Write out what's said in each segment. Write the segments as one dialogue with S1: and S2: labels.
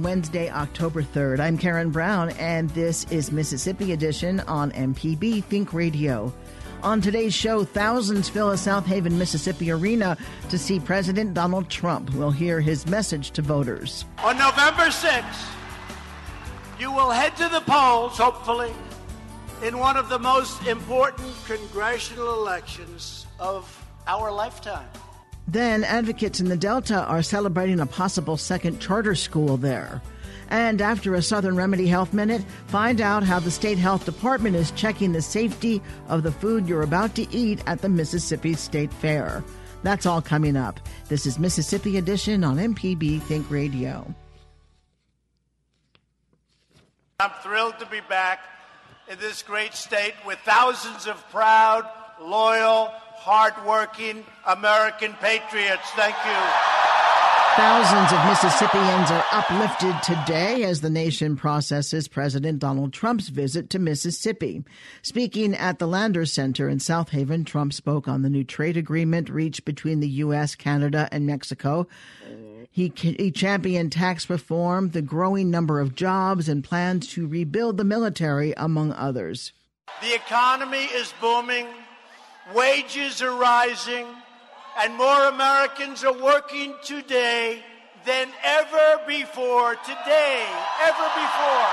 S1: Wednesday, October 3rd. I'm Karen Brown, and this is Mississippi Edition on MPB Think Radio. On today's show, thousands fill a Southaven, Mississippi arena to see President Donald Trump. We'll hear his message to voters.
S2: On November 6th, you will head to the polls, hopefully, in one of the most important congressional elections of our lifetime.
S1: Then, advocates in the Delta are celebrating a possible second charter school there. And after a Southern Remedy Health Minute, find out how the state health department is checking the safety of the food you're about to eat at the Mississippi State Fair. That's all coming up. This is Mississippi Edition on MPB Think Radio.
S2: I'm thrilled to be back in this great state with thousands of proud, loyal, hardworking American patriots. Thank you.
S1: Thousands of Mississippians are uplifted today as the nation processes President Donald Trump's visit to Mississippi. Speaking at the Landers Center in Southaven, Trump spoke on the new trade agreement reached between the U.S., Canada, and Mexico. He, he championed tax reform, the growing number of jobs, and plans to rebuild the military, among others.
S2: The economy is booming, wages are rising, and more Americans are working today than ever before. Today, ever before.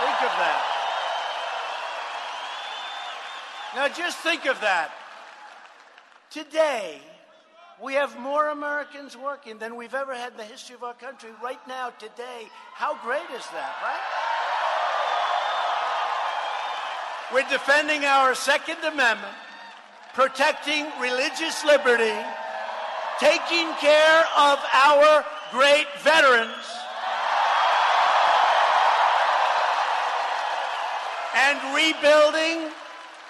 S2: Think of that. Now, just think of that. Today, we have more Americans working than we've ever had in the history of our country. Right now, today, how great is that, right? We're defending our Second Amendment, protecting religious liberty, taking care of our great veterans, and rebuilding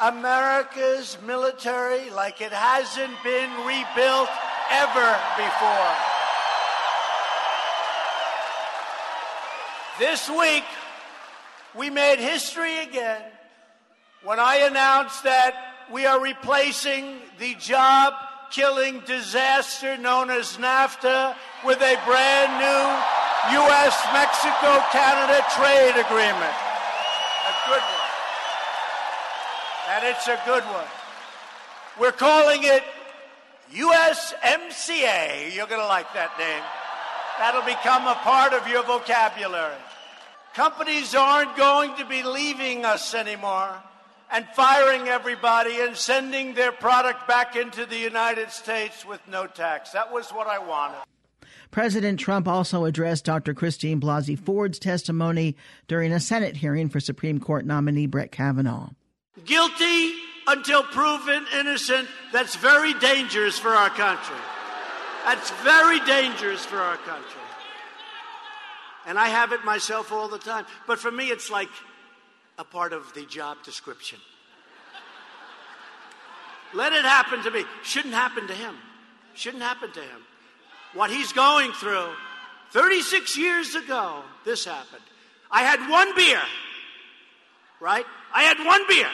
S2: America's military like it hasn't been rebuilt ever before. This week, we made history again when I announced that we are replacing the job killing disaster known as NAFTA with a brand new U.S. Mexico Canada trade agreement. A good one and it's a good one. We're calling it USMCA. You're going to like that name. That'll become a part of your vocabulary. Companies aren't going to be leaving us anymore and firing everybody and sending their product back into the United States with no tax. That was what I wanted.
S1: President Trump also addressed Dr. Christine Blasey Ford's testimony during a Senate hearing for Supreme Court nominee Brett Kavanaugh.
S2: Guilty until proven innocent. That's very dangerous for our country. That's very dangerous for our country. And I have it myself all the time. But for me, it's like a part of the job description. Let it happen to me. Shouldn't happen to him. Shouldn't happen to him. What he's going through, 36 years ago, this happened. I had one beer, right? I had one beer.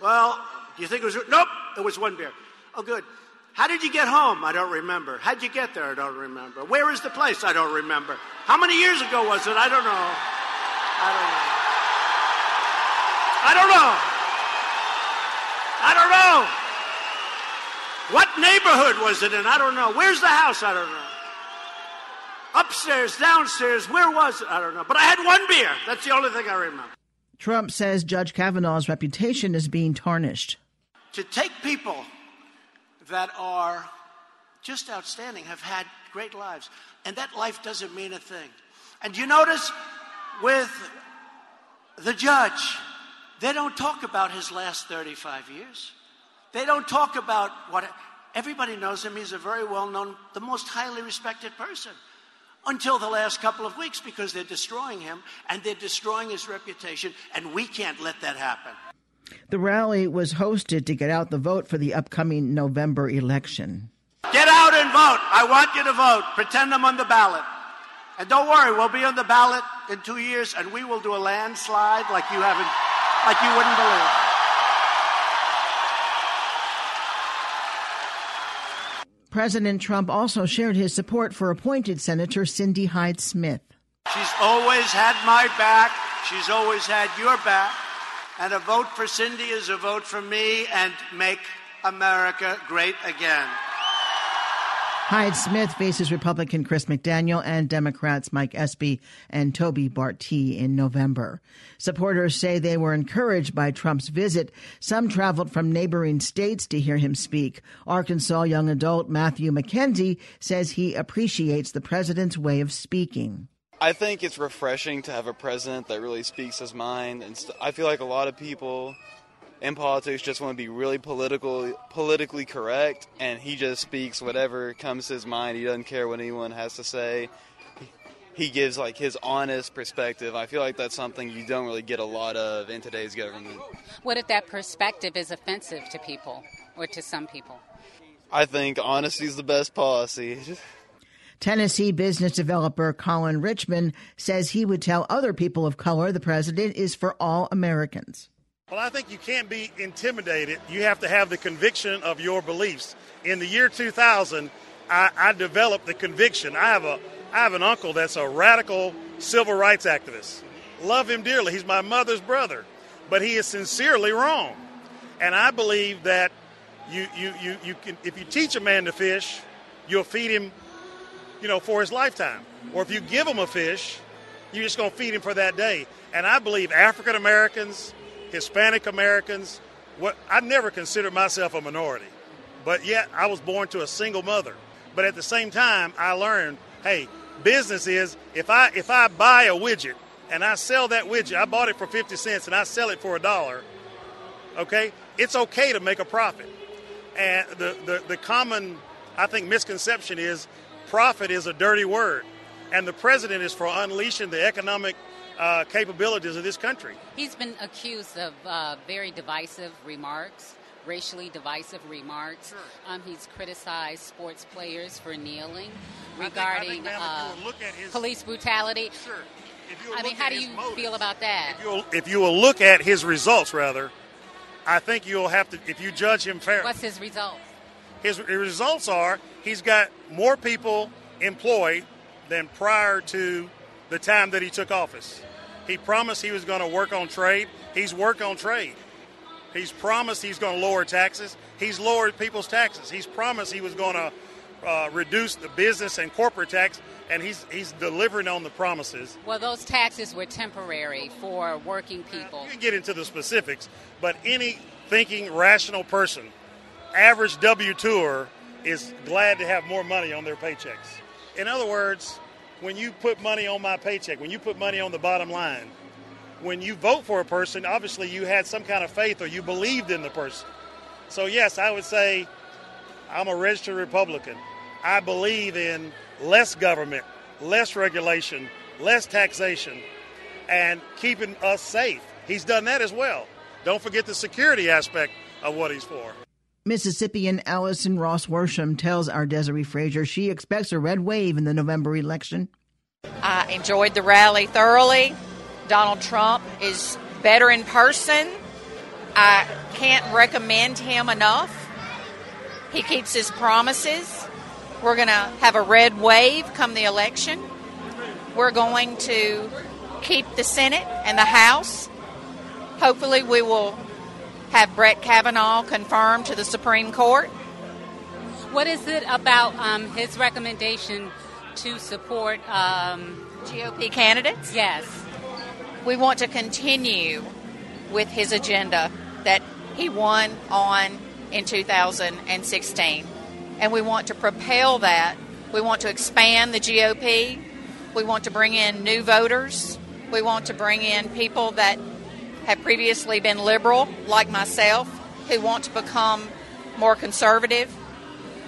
S2: Well, do you think it was? Nope, it was one beer. Oh, good. How did you get home? I don't remember. How'd you get there? I don't remember. Where is the place? I don't remember. How many years ago was it? I don't know. I don't know. I don't know. I don't know. What neighborhood was it in? I don't know. Where's the house? I don't know. Upstairs, downstairs, where was it? I don't know. But I had one beer. That's the only thing I remember.
S1: Trump says Judge Kavanaugh's reputation is being tarnished.
S2: To take people that are just outstanding, have had great lives, and that life doesn't mean a thing. And you notice with the judge, they don't talk about his last 35 years. They don't talk about what everybody knows him. He's a very well known, the most highly respected person until the last couple of weeks because they're destroying him and they're destroying his reputation, and we can't let that happen.
S1: The rally was hosted to get out the vote for the upcoming November election.
S2: Get out and vote. I want you to vote. Pretend I'm on the ballot. And don't worry, we'll be on the ballot in two years and we will do a landslide like you haven't, like you wouldn't believe.
S1: President Trump also shared his support for appointed Senator Cindy Hyde Smith.
S2: She's always had my back. She's always had your back. And a vote for Cindy is a vote for me and make America great again.
S1: Hyde Smith faces Republican Chris McDaniel and Democrats Mike Espy and Tobey Bartee in November. Supporters say they were encouraged by Trump's visit. Some traveled from neighboring states to hear him speak. Arkansas young adult Matthew McKenzie says he appreciates the president's way of speaking.
S3: I think it's refreshing to have a president that really speaks his mind, and st- I feel like a lot of people in politics just want to be really political, politically correct, and he just speaks whatever comes to his mind. He doesn't care what anyone has to say. He gives like his honest perspective. I feel like that's something you don't really get a lot of in today's government.
S4: What if that perspective is offensive to people or to some people?
S3: I think honesty is the best policy.
S1: Tennessee business developer Colin Richmond says he would tell other people of color the president is for all Americans.
S5: Well, I think you can't be intimidated. You have to have the conviction of your beliefs. In the year 2000, I, I developed the conviction. I have a I have an uncle that's a radical civil rights activist. Love him dearly. He's my mother's brother, but he is sincerely wrong. And I believe that you you you, you can if you teach a man to fish, you'll feed him, you know, for his lifetime. Or if you give him a fish, you're just going to feed him for that day. And I believe African Americans Hispanic Americans. What I never considered myself a minority, but yet I was born to a single mother. But at the same time, I learned, hey, business is if I if I buy a widget and I sell that widget, I bought it for 50 cents and I sell it for a dollar, okay? It's okay to make a profit. And the, the, the common, I think, misconception is profit is a dirty word. And the president is for unleashing the economic uh, capabilities of this country.
S4: He's been accused of uh, very divisive remarks, racially divisive remarks. Sure. Um, he's criticized sports players for kneeling regarding
S5: I think, I think,
S4: uh, his, police brutality.
S5: Sure.
S4: I mean, how do you
S5: motives,
S4: feel about that?
S5: If you'll, if you will look at his results, rather, I think you'll have to, if you judge him fairly.
S4: What's his results?
S5: His, his results are he's got more people employed than prior to the time that he took office. He promised he was going to work on trade. He's worked on trade. He's promised he's going to lower taxes. He's lowered people's taxes. He's promised he was going to uh, reduce the business and corporate tax, and he's he's delivering on the promises.
S4: Well, those taxes were temporary for working people.
S5: You can get into the specifics, but any thinking, rational person, average W tour, is glad to have more money on their paychecks. In other words, when you put money on my paycheck, when you put money on the bottom line, when you vote for a person, obviously you had some kind of faith or you believed in the person. So, yes, I would say I'm a registered Republican. I believe in less government, less regulation, less taxation, and keeping us safe. He's done that as well. Don't forget the security aspect of what he's for.
S1: Mississippian Allison Ross Worsham tells our Desare Frazier she expects a red wave in the November election.
S6: I enjoyed the rally thoroughly. Donald Trump is better in person. I can't recommend him enough. He keeps his promises. We're going to have a red wave come the election. We're going to keep the Senate and the House. Hopefully, we will have Brett Kavanaugh confirmed to the Supreme Court.
S4: What is it about um, his recommendation to support um,
S6: GOP candidates?
S4: Yes.
S6: We want to continue with his agenda that he won on in 2016. And we want to propel that. We want to expand the GOP. We want to bring in new voters. We want to bring in people that have previously been liberal, like myself, who want to become more conservative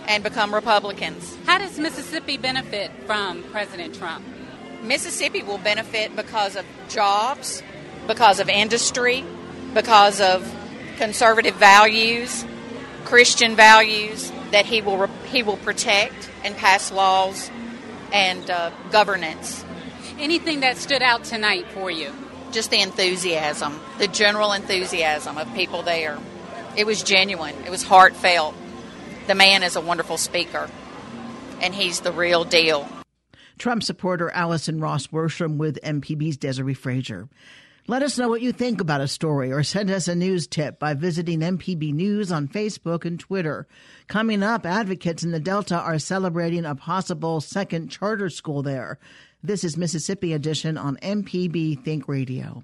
S6: and become Republicans.
S4: How does Mississippi benefit from President Trump?
S6: Mississippi will benefit because of jobs, because of industry, because of conservative values, Christian values that he will he will protect and pass laws and uh, governance.
S4: Anything that stood out tonight for you?
S6: Just the enthusiasm, the general enthusiasm of people there. It was genuine. It was heartfelt. The man is a wonderful speaker, and he's the real deal.
S1: Trump supporter Allison Ross Worsham with MPB's Desare Frazier. Let us know what you think about a story or send us a news tip by visiting MPB News on Facebook and Twitter. Coming up, advocates in the Delta are celebrating a possible second charter school there. This is Mississippi Edition on MPB Think Radio.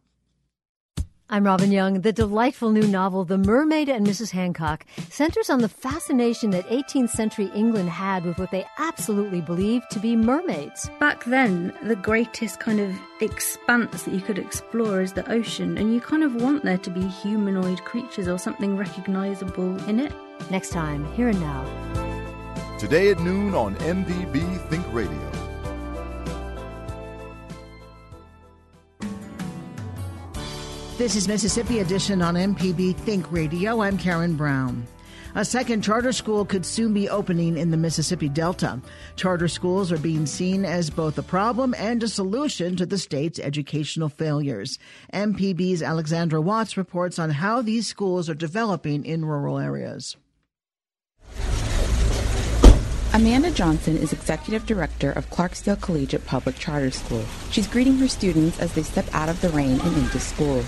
S7: I'm Robin Young. The delightful new novel, The Mermaid and Mrs. Hancock, centers on the fascination that 18th century England had with what they absolutely believed to be mermaids.
S8: Back then, the greatest kind of expanse that you could explore is the ocean, and you kind of want there to be humanoid creatures or something recognizable in it.
S7: Next time, here and now.
S9: Today at noon on MPB Think Radio.
S1: This is Mississippi Edition on MPB Think Radio. I'm Karen Brown. A second charter school could soon be opening in the Mississippi Delta. Charter schools are being seen as both a problem and a solution to the state's educational failures. MPB's Alexandra Watts reports on how these schools are developing in rural areas.
S10: Amanda Johnson is executive director of Clarksdale Collegiate Public Charter School. She's greeting her students as they step out of the rain and into school.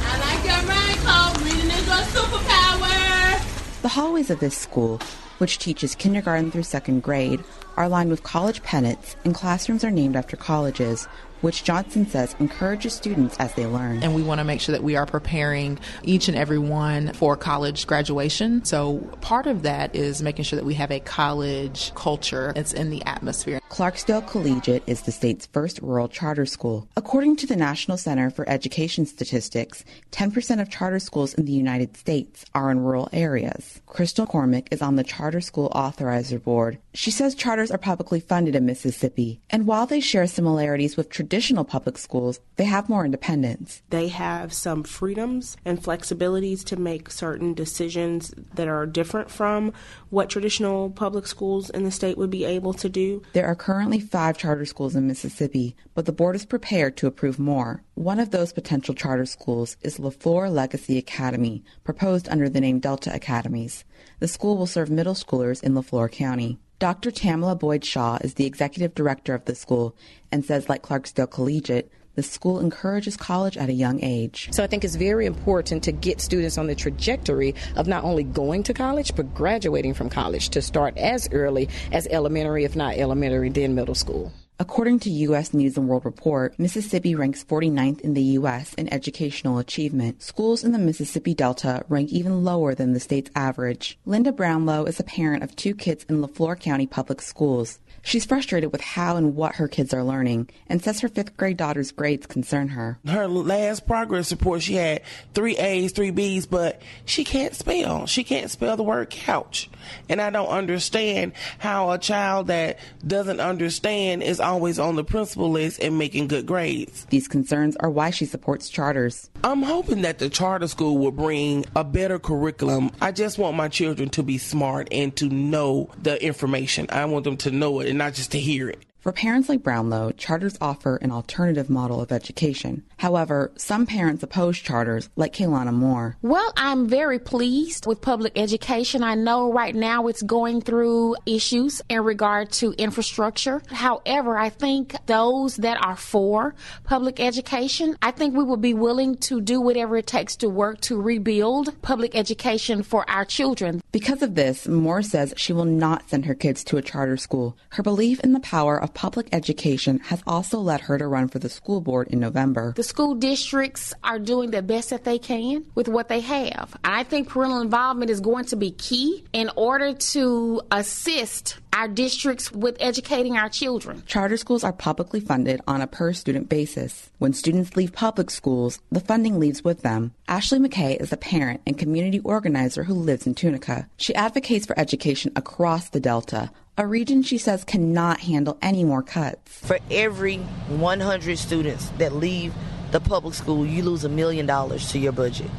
S11: I like your raincoat. Reading is your superpower.
S10: The hallways of this school, which teaches kindergarten through second grade, are lined with college pennants, and classrooms are named after colleges, which Johnson says encourages students as they learn.
S12: And we want to make sure that we are preparing each and every one for college graduation. So part of that is making sure that we have a college culture that's in the atmosphere.
S10: Clarksdale Collegiate is the state's first rural charter school. According to the National Center for Education Statistics, 10% of charter schools in the United States are in rural areas. Crystal Cormick is on the Charter School Authorizer Board. She says charters are publicly funded in Mississippi, and while they share similarities with traditional public schools, they have more independence.
S13: They have some freedoms and flexibilities to make certain decisions that are different from what traditional public schools in the state would be able to do.
S10: There are currently five charter schools in Mississippi, but the board is prepared to approve more. One of those potential charter schools is LeFlore Legacy Academy, proposed under the name Delta Academies. The school will serve middle schoolers in LeFlore County. Dr. Tamala Boyd Shaw is the executive director of the school and says, like Clarksdale Collegiate, the school encourages college at a young age.
S14: So I think it's very important to get students on the trajectory of not only going to college, but graduating from college to start as early as elementary, if not elementary, then middle school.
S10: According to U.S. News and World Report, Mississippi ranks 49th in the U.S. in educational achievement. Schools in the Mississippi Delta rank even lower than the state's average. Linda Brownlow is a parent of two kids in LeFlore County Public Schools. She's frustrated with how and what her kids are learning and says her fifth grade daughter's grades concern her.
S15: Her last progress report, she had three A's, three B's, but she can't spell. She can't spell the word couch. And I don't understand how a child that doesn't understand is always on the principal list and making good grades.
S10: These concerns are why she supports charters.
S15: I'm hoping that the charter school will bring a better curriculum. I just want my children to be smart and to know the information. I want them to know it and not just to hear it.
S10: For parents like Brownlow, charters offer an alternative model of education. However, some parents oppose charters, like Kaylana Moore.
S16: Well, I'm very pleased with public education. I know right now it's going through issues in regard to infrastructure. However, I think those that are for public education, I think we would be willing to do whatever it takes to work to rebuild public education for our children.
S10: Because of this, Moore says she will not send her kids to a charter school. Her belief in the power of public education has also led her to run for the school board in November.
S16: The school districts are doing the best that they can with what they have. I think parental involvement is going to be key in order to assist our districts with educating our children.
S10: Charter schools are publicly funded on a per student basis. When students leave public schools, the funding leaves with them. Ashley McKay is a parent and community organizer who lives in Tunica. She advocates for education across the Delta, a region she says cannot handle any more cuts.
S17: For every 100 students that leave the public school, you lose a million dollars to your budget.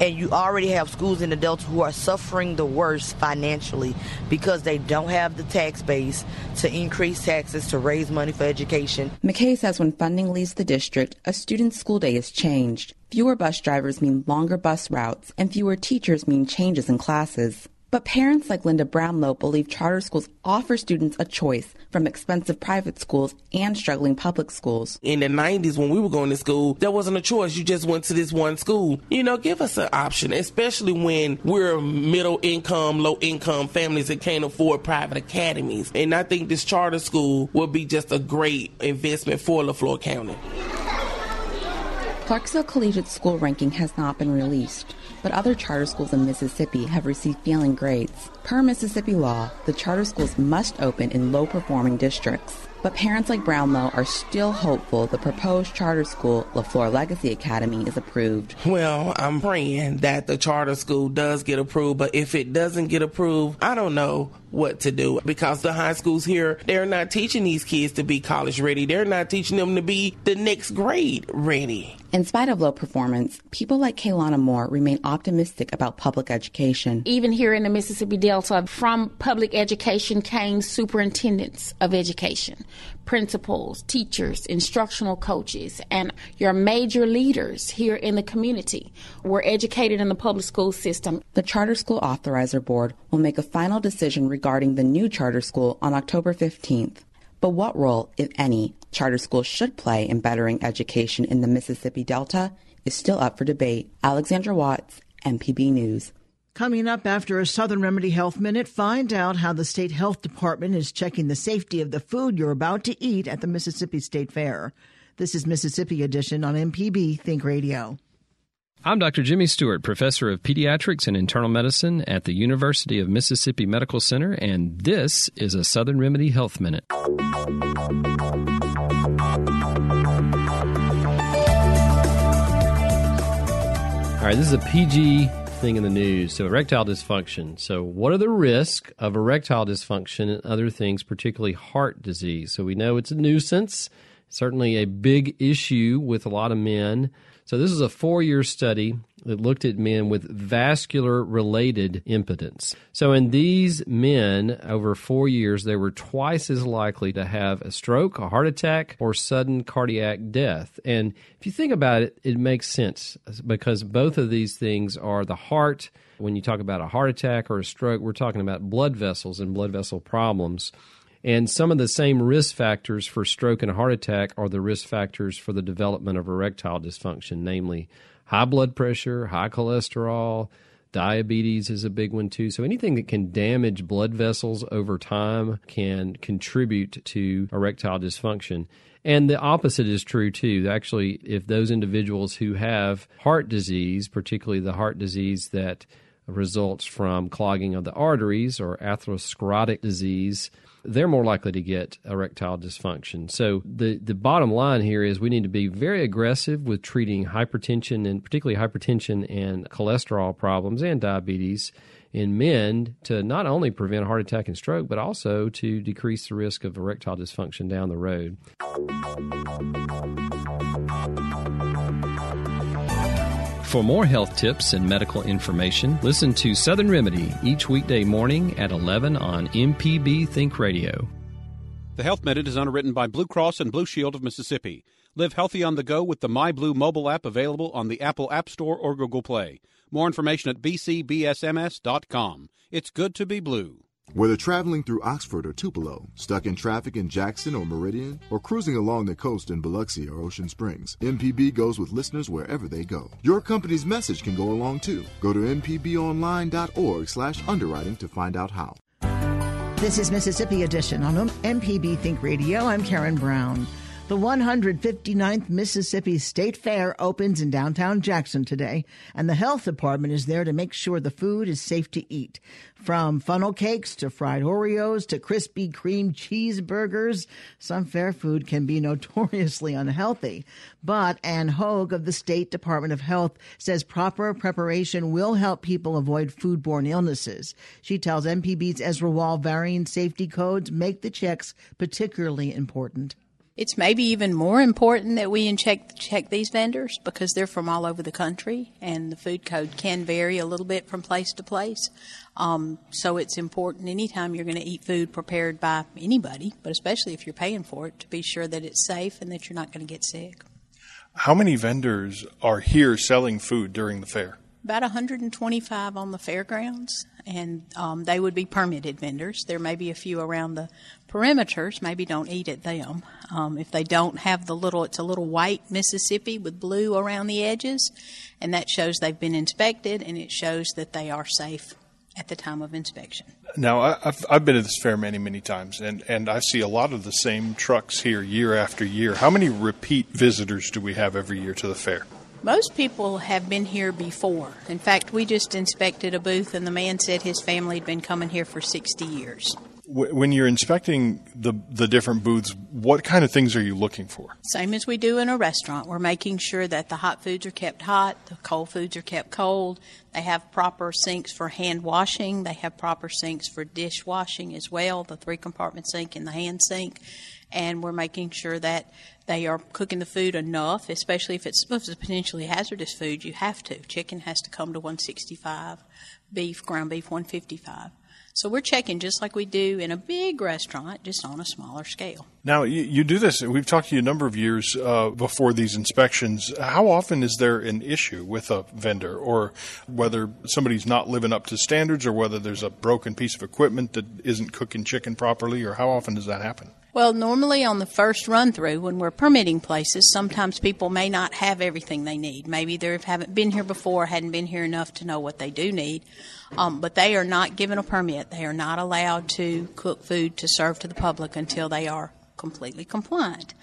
S17: And you already have schools in the Delta who are suffering the worst financially because they don't have the tax base to increase taxes to raise money for education.
S10: McKay says when funding leaves the district, a student's school day is changed. Fewer bus drivers mean longer bus routes, and fewer teachers mean changes in classes. But parents like Linda Brownlow believe charter schools offer students a choice from expensive private schools and struggling public schools.
S15: In the 90s, when we were going to school, there wasn't a choice. You just went to this one school. You know, give us an option, especially when we're middle income, low income families that can't afford private academies. And I think this charter school will be just a great investment for LeFlore County.
S10: Clarksdale Collegiate School ranking has not been released but other charter schools in Mississippi have received failing grades. Per Mississippi law, the charter schools must open in low performing districts. But parents like Brownlow are still hopeful the proposed charter school, LeFlore Legacy Academy, is approved.
S15: Well, I'm praying that the charter school does get approved, but if it doesn't get approved, I don't know what to do because the high schools here, they're not teaching these kids to be college ready. They're not teaching them to be the next grade ready.
S10: In spite of low performance, people like Kaylana Moore remain optimistic about public education.
S16: Even here in the Mississippi Delta, from public education came superintendents of education, principals, teachers, instructional coaches, and your major leaders here in the community were educated in the public school system.
S10: The Charter School Authorizer Board will make a final decision regarding the new charter school on October 15th. But what role, if any, charter schools should play in bettering education in the Mississippi Delta is still up for debate. Alexandra Watts, MPB News.
S1: Coming up after a Southern Remedy Health Minute, find out how the state health department is checking the safety of the food you're about to eat at the Mississippi State Fair. This is Mississippi Edition on MPB Think Radio.
S18: I'm Dr. Jimmy Stewart, professor of pediatrics and internal medicine at the University of Mississippi Medical Center, and this is a Southern Remedy Health Minute. All right, this is a PG thing in the news. So, erectile dysfunction. So, what are the risks of erectile dysfunction and other things, particularly heart disease? So, we know it's a nuisance, certainly a big issue with a lot of men. So, this is a four year study that looked at men with vascular related impotence. So, in these men, over four years, they were twice as likely to have a stroke, a heart attack, or sudden cardiac death. And if you think about it, it makes sense because both of these things are the heart. When you talk about a heart attack or a stroke, we're talking about blood vessels and blood vessel problems. And some of the same risk factors for stroke and heart attack are the risk factors for the development of erectile dysfunction, namely high blood pressure, high cholesterol, diabetes is a big one too. So anything that can damage blood vessels over time can contribute to erectile dysfunction. And the opposite is true too. Actually, if those individuals who have heart disease, particularly the heart disease that results from clogging of the arteries or atherosclerotic disease, they're more likely to get erectile dysfunction. So the the bottom line here is we need to be very aggressive with treating hypertension and particularly hypertension and cholesterol problems and diabetes in men to not only prevent heart attack and stroke but also to decrease the risk of erectile dysfunction down the road. For more health tips and medical information, listen to Southern Remedy each weekday morning at 11 on MPB Think Radio.
S19: The Health Minute is underwritten by Blue Cross and Blue Shield of Mississippi. Live healthy on the go with the MyBlue mobile app available on the Apple App Store or Google Play. More information at bcbsms.com. It's good to be blue.
S9: Whether traveling through Oxford or Tupelo, stuck in traffic in Jackson or Meridian, or cruising along the coast in Biloxi or Ocean Springs, MPB goes with listeners wherever they go. Your company's message can go along too. Go to mpbonline.org slash underwriting to find out how.
S1: This is Mississippi Edition on MPB Think Radio. I'm Karen Brown. The 159th Mississippi State Fair opens in downtown Jackson today, and the health department is there to make sure the food is safe to eat. From funnel cakes to fried Oreos to Krispy Kreme cheeseburgers, some fair food can be notoriously unhealthy. But Ann Hogue of the State Department of Health says proper preparation will help people avoid foodborne illnesses. She tells MPB's Ezra Wall varying safety codes make the checks particularly important.
S20: It's maybe even more important that we check check these vendors because they're from all over the country, and the food code can vary a little bit from place to place. Um, so it's important anytime you're going to eat food prepared by anybody, but especially if you're paying for it, to be sure that it's safe and that you're not going to get sick.
S21: How many vendors are here selling food during the fair?
S20: About 125 on the fairgrounds, and um, they would be permitted vendors. There may be a few around the perimeters. Maybe don't eat at them. Um, if they don't have the little, it's a little white Mississippi with blue around the edges, and that shows they've been inspected, and it shows that they are safe at the time of inspection.
S21: Now, I've, I've been to this fair many, many times, and, and I see a lot of the same trucks here year after year. How many repeat visitors do we have every year to the fair?
S20: Most people have been here before. In fact, we just inspected a booth, and the man said his family had been coming here for 60 years.
S21: When you're inspecting the the different booths, what kind of things are you looking for?
S20: Same as we do in a restaurant. We're making sure that the hot foods are kept hot, the cold foods are kept cold. They have proper sinks for hand washing. They have proper sinks for dish washing as well, the three compartment sink and the hand sink. And we're making sure that they are cooking the food enough, especially if it's, if it's potentially hazardous food. You have to. Chicken has to come to 165, beef, ground beef 155. So we're checking just like we do in a big restaurant, just on a smaller scale.
S21: Now, you, you do this. We've talked to you a number of years uh, before these inspections. How often is there an issue with a vendor, or whether somebody's not living up to standards, or whether there's a broken piece of equipment that isn't cooking chicken properly, or how often does that happen?
S20: Well, normally on the first run through, when we're permitting places, sometimes people may not have everything they need. Maybe they haven't been here before, hadn't been here enough to know what they do need. Um, but they are not given a permit. They are not allowed to cook food to serve to the public until they are completely compliant.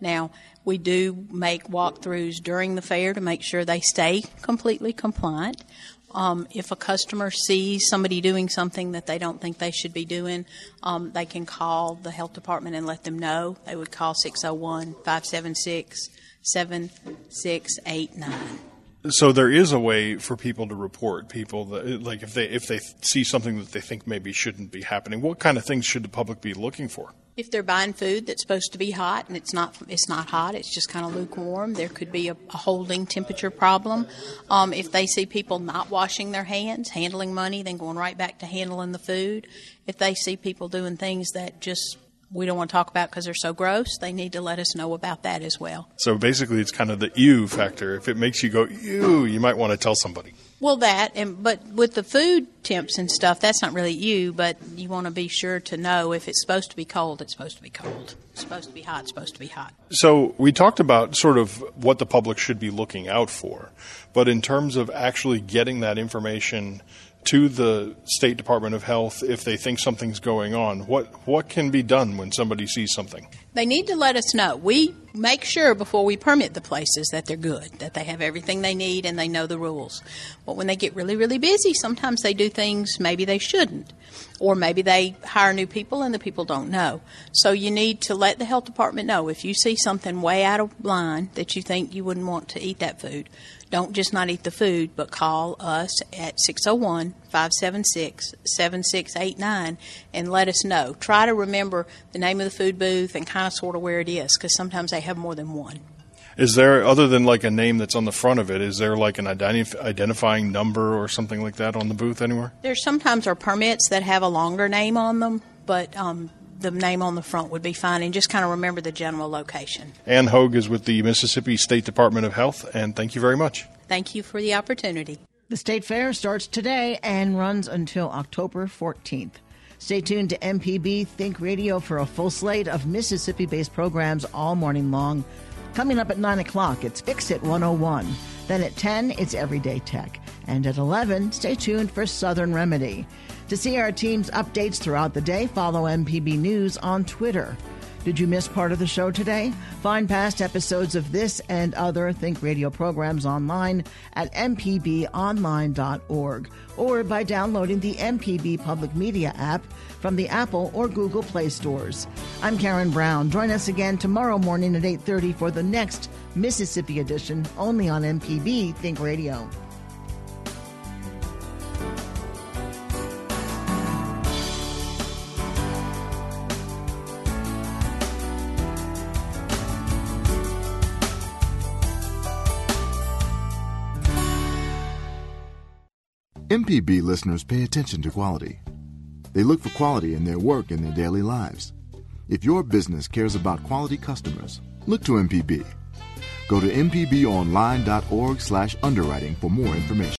S20: Now, we do make walkthroughs during the fair to make sure they stay completely compliant. Um, if a customer sees somebody doing something that they don't think they should be doing, um, they can call the health department and let them know. They would call 601 576 7689.
S21: So there is a way for people to report people that, like if they if they see something that they think maybe shouldn't be happening. What kind of things should the public be looking for?
S20: If they're buying food that's supposed to be hot and it's not, it's not hot. It's just kind of lukewarm. There could be a, a holding temperature problem. Um, if they see people not washing their hands, handling money, then going right back to handling the food. If they see people doing things that just we don't want to talk about because they're so gross, they need to let us know about that as well.
S21: So basically, it's kind of the ew factor. If it makes you go ew, you might want to tell somebody.
S20: Well, that and but with the food temps and stuff, that's not really you. But you want to be sure to know if it's supposed to be cold, it's supposed to be cold. It's supposed to be hot, it's supposed to be hot.
S21: So we talked about sort of what the public should be looking out for, but in terms of actually getting that information to the State Department of Health if they think something's going on? What what can be done when somebody sees something?
S20: They need to let us know. We make sure before we permit the places that they're good, that they have everything they need and they know the rules. But when they get really really busy, sometimes they do things maybe they shouldn't. Or maybe they hire new people and the people don't know. So you need to let the health department know if you see something way out of line that you think you wouldn't want to eat that food don't just not eat the food, but call us at 601 576 7689 and let us know. Try to remember the name of the food booth and kind of sort of where it is because sometimes they have more than one.
S21: Is there, other than like a name that's on the front of it, is there like an identif- identifying number or something like that on the booth anywhere?
S20: There sometimes are permits that have a longer name on them, but um, the name on the front would be fine, and just kind of remember the general location.
S21: Ann Hogue is with the Mississippi State Department of Health, and thank you very much.
S20: Thank you for the opportunity.
S1: The state fair starts today and runs until October 14th. Stay tuned to MPB Think Radio for a full slate of Mississippi based programs all morning long. Coming up at 9 o'clock, it's Fix It 101. Then at 10, it's Everyday Tech. And at 11, stay tuned for Southern Remedy. To see our team's updates throughout the day, follow MPB News on Twitter. Did you miss part of the show today? Find past episodes of this and other Think Radio programs online at mpbonline.org or by downloading the MPB Public Media app from the Apple or Google Play stores. I'm Karen Brown. Join us again tomorrow morning at 8:30 for the next Mississippi edition only on MPB Think Radio.
S9: MPB listeners pay attention to quality. They look for quality in their work and their daily lives. If your business cares about quality customers, look to MPB. Go to mpbonline.org/underwriting for more information.